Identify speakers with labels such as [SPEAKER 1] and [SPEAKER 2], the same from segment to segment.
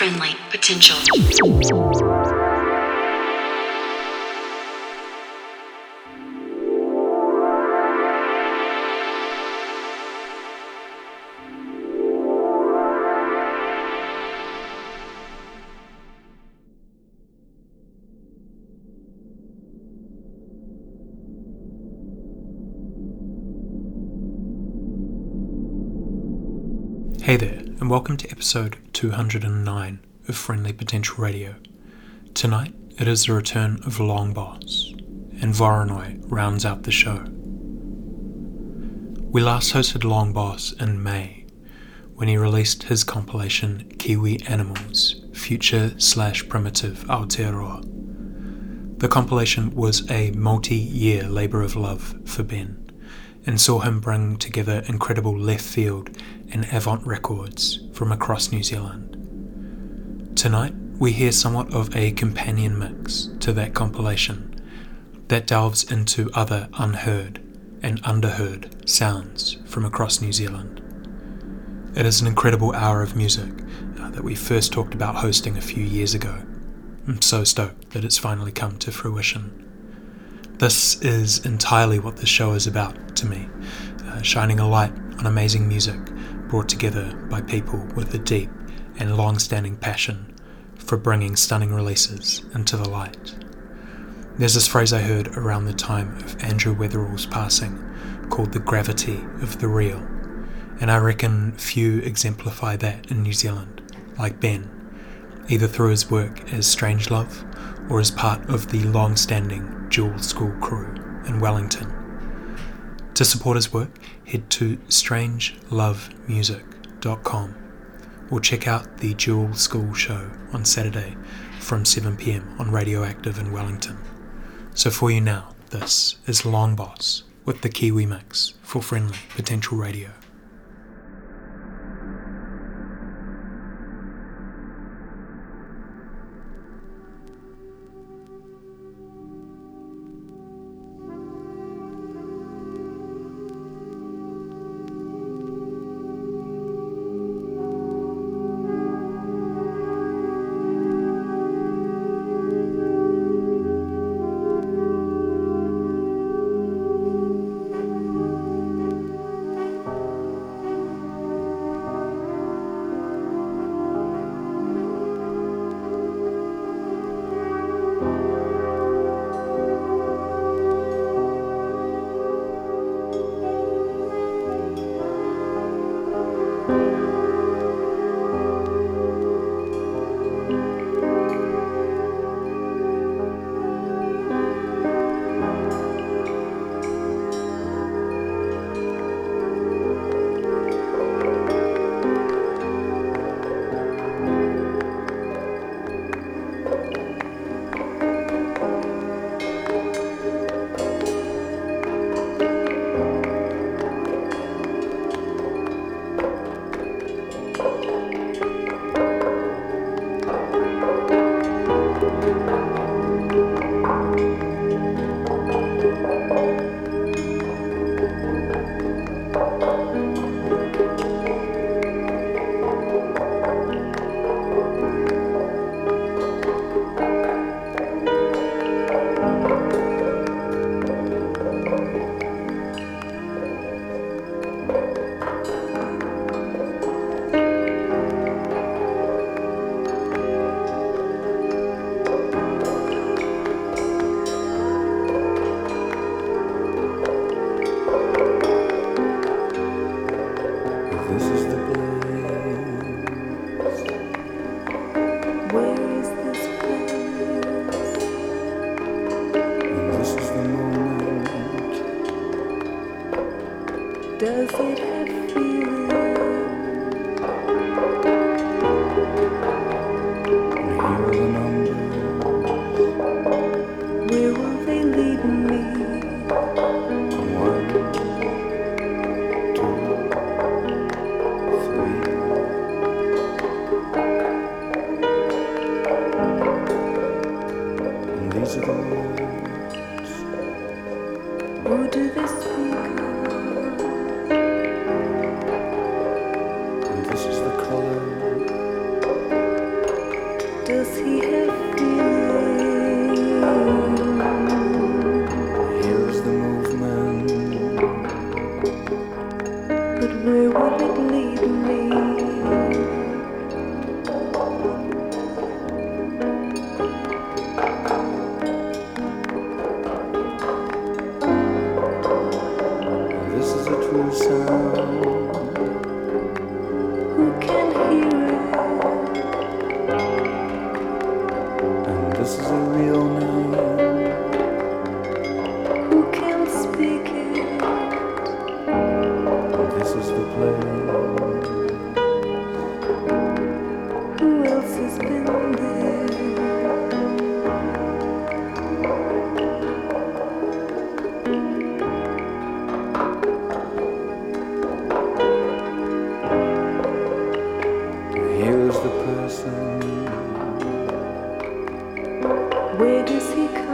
[SPEAKER 1] friendly potential.
[SPEAKER 2] Welcome to episode 209 of Friendly Potential Radio. Tonight, it is the return of Long Boss, and Voronoi rounds out the show. We last hosted Long Boss in May, when he released his compilation Kiwi Animals, Future slash Primitive Aotearoa. The compilation was a multi-year labour of love for Ben, and saw him bring together incredible left field and avant records from across New Zealand. Tonight, we hear somewhat of a companion mix to that compilation that delves into other unheard and underheard sounds from across New Zealand. It is an incredible hour of music uh, that we first talked about hosting a few years ago. I'm so stoked that it's finally come to fruition. This is entirely what this show is about to me, uh, shining a light on amazing music brought together by people with a deep and long standing passion for bringing stunning releases into the light. There's this phrase I heard around the time of Andrew Weatherall's passing called the gravity of the real, and I reckon few exemplify that in New Zealand, like Ben, either through his work as Strangelove or as part of the long standing Jewel School crew in Wellington. To support his work, head to strangelovemusic.com or check out the Jewel School show on Saturday from 7pm on Radioactive in Wellington. So for you now, this is Long Boss with the Kiwi Mix for Friendly Potential Radio. person. Where does he come?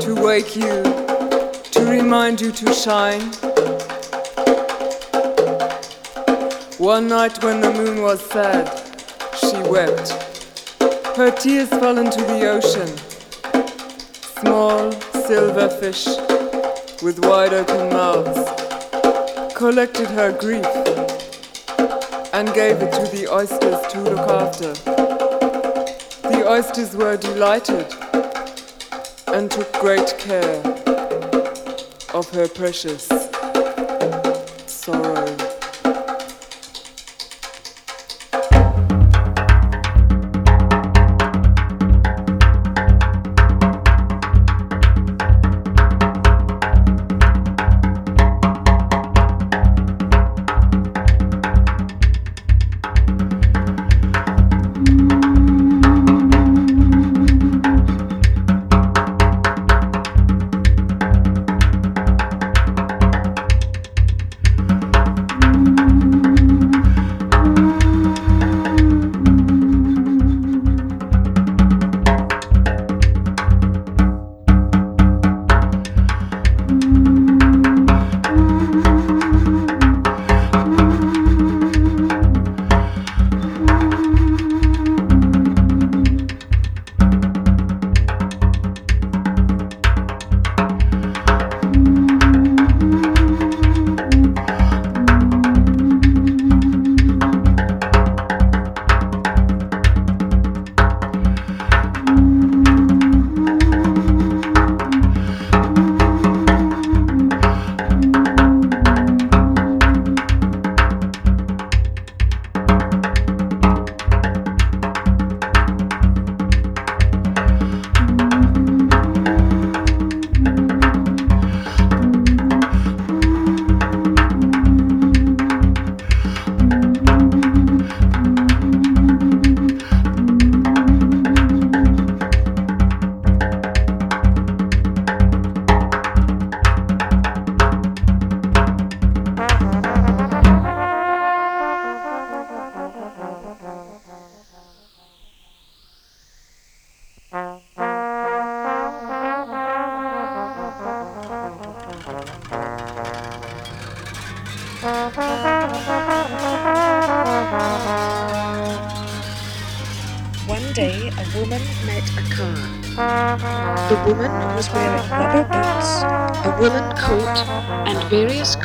[SPEAKER 1] To wake you to remind you to shine. One night when the moon was sad, she wept. Her tears fell into the ocean. Small silver fish with wide open mouths collected her grief and gave it to the oysters to look after. The oysters were delighted and took great care of her precious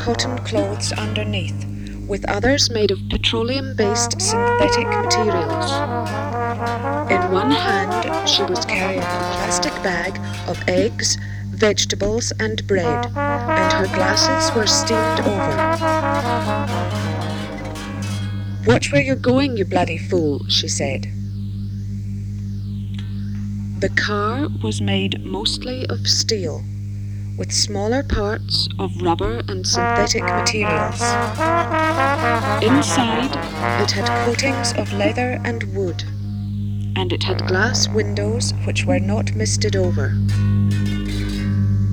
[SPEAKER 3] cotton clothes underneath, with others made of petroleum based synthetic materials. In one hand, she was carrying a plastic bag of eggs, vegetables, and bread, and her glasses were steamed over. Watch where you're going, you bloody fool, she said. The car was made mostly of steel, with smaller parts of rubber and synthetic materials. Inside, it had coatings of leather and wood, and it had glass windows which were not misted over.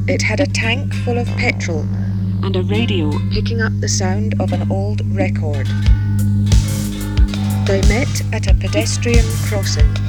[SPEAKER 3] It had a tank full of petrol and a radio picking up the sound of an old record. They met at a pedestrian crossing.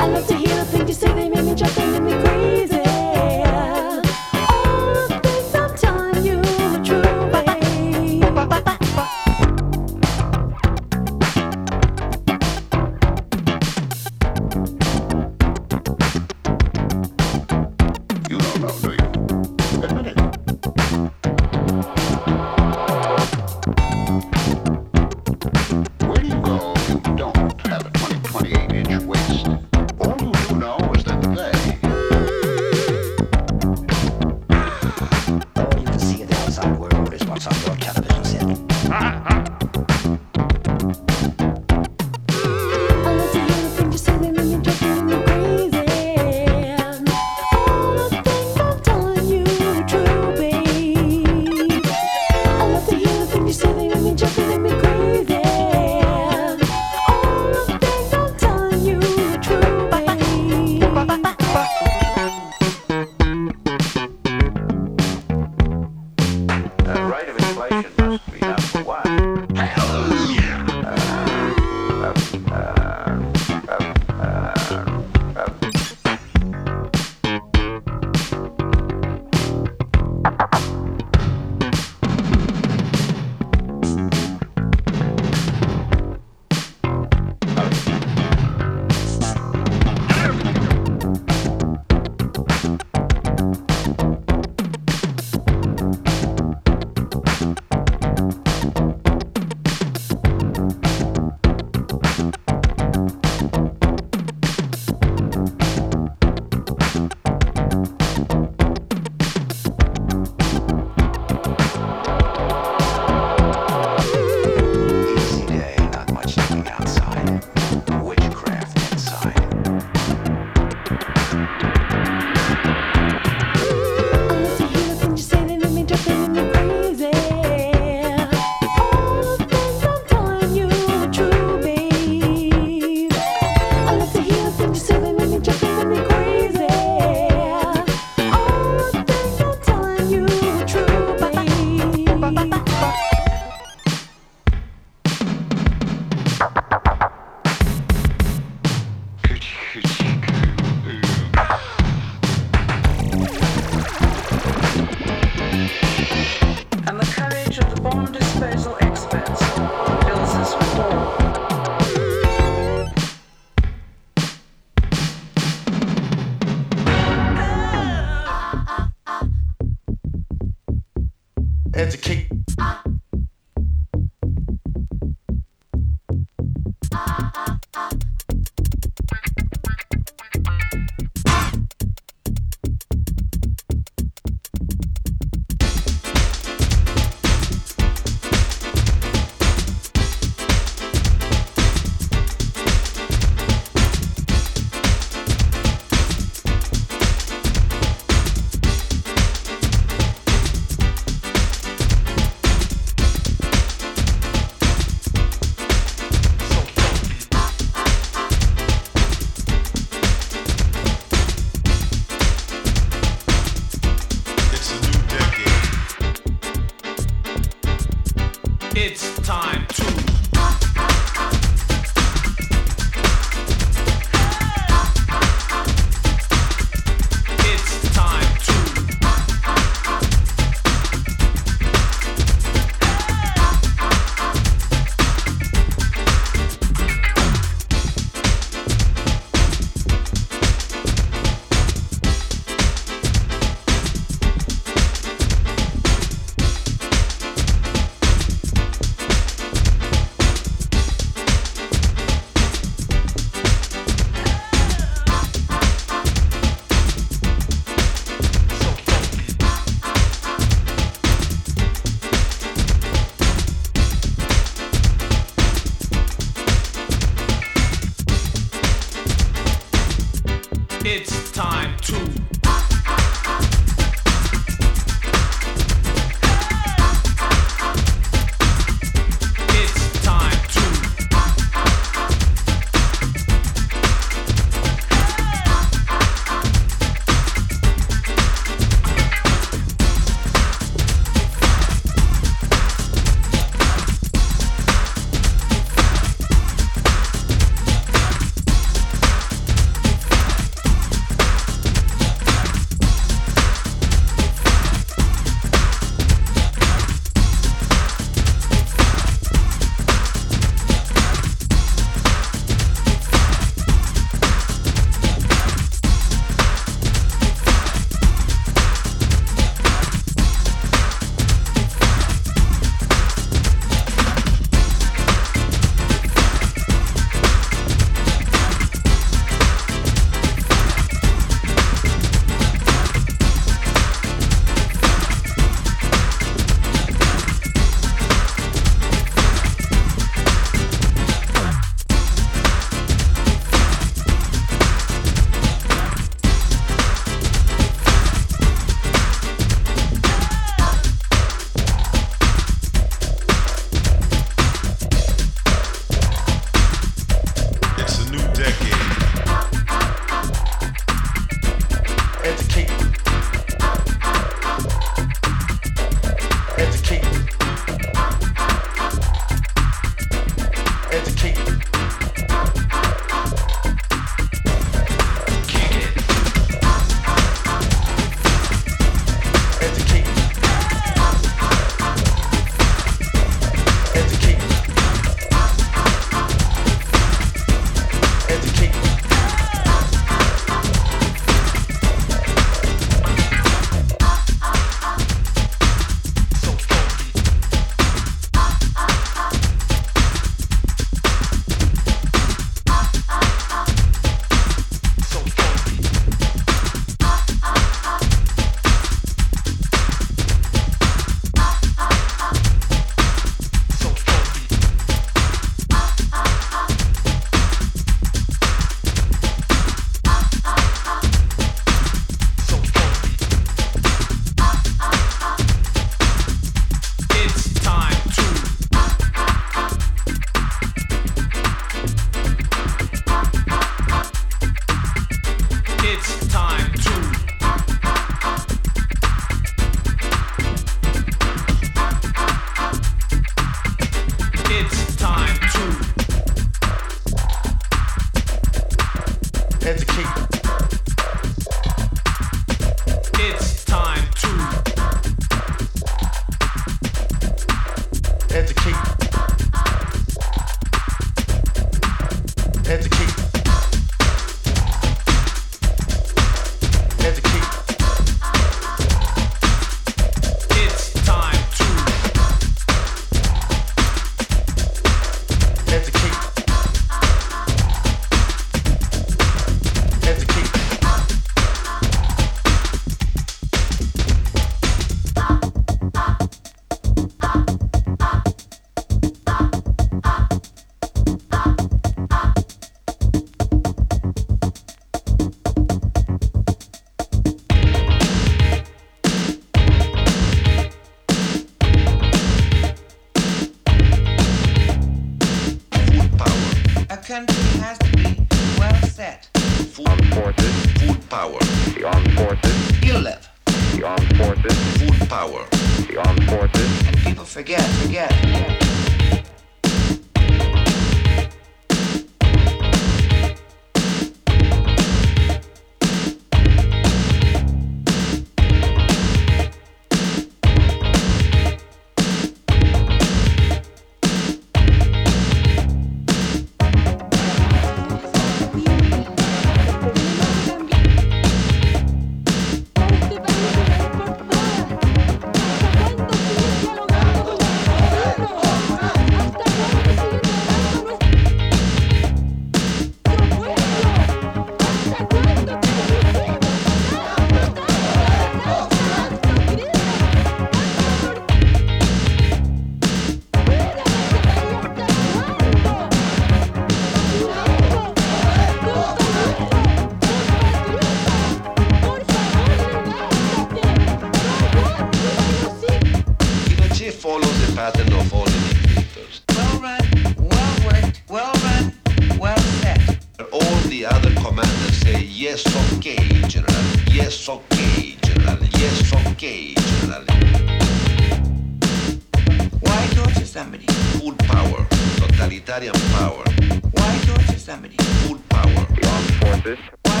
[SPEAKER 4] totalitarian power.
[SPEAKER 5] Why torture somebody?
[SPEAKER 4] Full power.
[SPEAKER 6] Armed forces.
[SPEAKER 5] Why?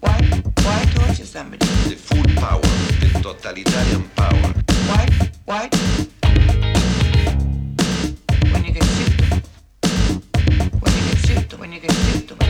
[SPEAKER 5] Why? Why torture somebody?
[SPEAKER 4] The full power. The totalitarian power.
[SPEAKER 5] Why? Why? When you can shoot. When you can shoot. When you can shoot.